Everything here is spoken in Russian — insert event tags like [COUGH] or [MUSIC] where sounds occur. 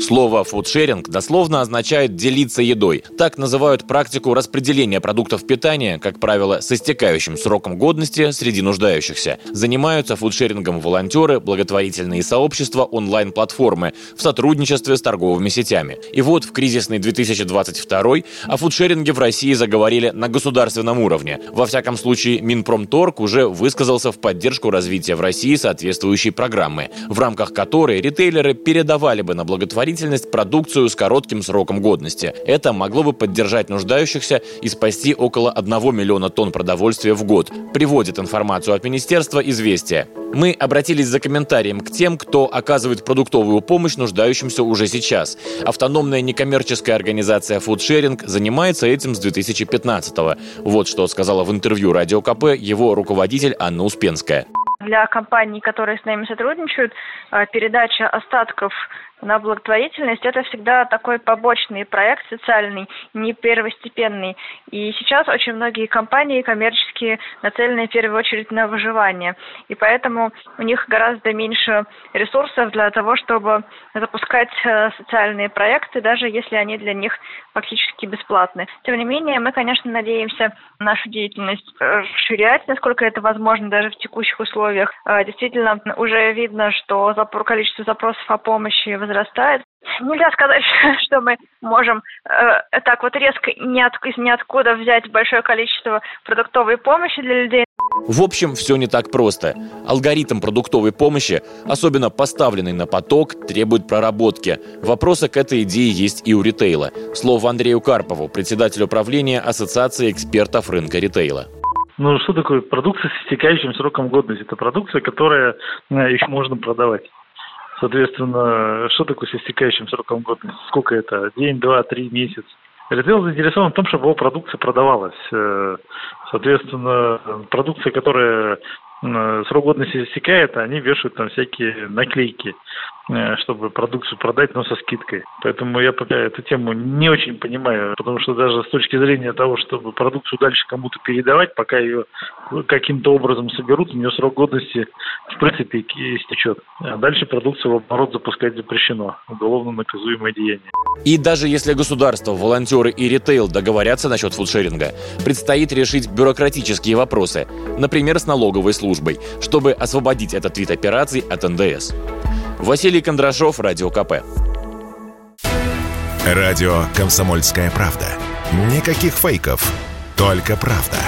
Слово «фудшеринг» дословно означает «делиться едой». Так называют практику распределения продуктов питания, как правило, с истекающим сроком годности среди нуждающихся. Занимаются фудшерингом волонтеры, благотворительные сообщества, онлайн-платформы в сотрудничестве с торговыми сетями. И вот в кризисный 2022 о фудшеринге в России заговорили на государственном уровне. Во всяком случае, Минпромторг уже высказался в поддержку развития в России соответствующей программы, в рамках которой ритейлеры передавали бы на благотворительность благотворительность продукцию с коротким сроком годности. Это могло бы поддержать нуждающихся и спасти около 1 миллиона тонн продовольствия в год, приводит информацию от Министерства «Известия». Мы обратились за комментарием к тем, кто оказывает продуктовую помощь нуждающимся уже сейчас. Автономная некоммерческая организация Foodsharing занимается этим с 2015 -го. Вот что сказала в интервью Радио КП его руководитель Анна Успенская. Для компаний, которые с нами сотрудничают, э, передача остатков на благотворительность это всегда такой побочный проект социальный, не первостепенный. И сейчас очень многие компании коммерческие нацелены в первую очередь на выживание. И поэтому у них гораздо меньше ресурсов для того, чтобы запускать э, социальные проекты, даже если они для них фактически бесплатны. Тем не менее, мы, конечно, надеемся нашу деятельность расширять, насколько это возможно даже в текущих условиях. Э, действительно, уже видно, что количество запросов о помощи возрастает. Нельзя сказать, [LAUGHS] что мы можем э, так вот резко ни от, ниоткуда взять большое количество продуктовой помощи для людей. В общем, все не так просто. Алгоритм продуктовой помощи, особенно поставленный на поток, требует проработки. Вопросы к этой идее есть и у ритейла. Слово Андрею Карпову, председателю правления Ассоциации экспертов рынка ритейла. Ну, что такое продукция с истекающим сроком годности? Это продукция, которая э, еще можно продавать. Соответственно, что такое с истекающим сроком годности? Сколько это? День, два, три, месяц? Ритейл заинтересован в том, чтобы его продукция продавалась. Э, соответственно, продукция, которая срок годности истекает, они вешают там всякие наклейки. Э, чтобы продукцию продать, но со скидкой. Поэтому я пока эту тему не очень понимаю, потому что даже с точки зрения того, чтобы продукцию дальше кому-то передавать, пока ее каким-то образом соберут, у нее срок годности в принципе истечет. А дальше продукцию в оборот запускать запрещено. Уголовно наказуемое деяние. И даже если государство, волонтеры и ритейл договорятся насчет фудшеринга, предстоит решить бюрократические вопросы, например, с налоговой службой, чтобы освободить этот вид операций от НДС. Василий Кондрашов, Радио КП. Радио «Комсомольская правда». Никаких фейков, только правда.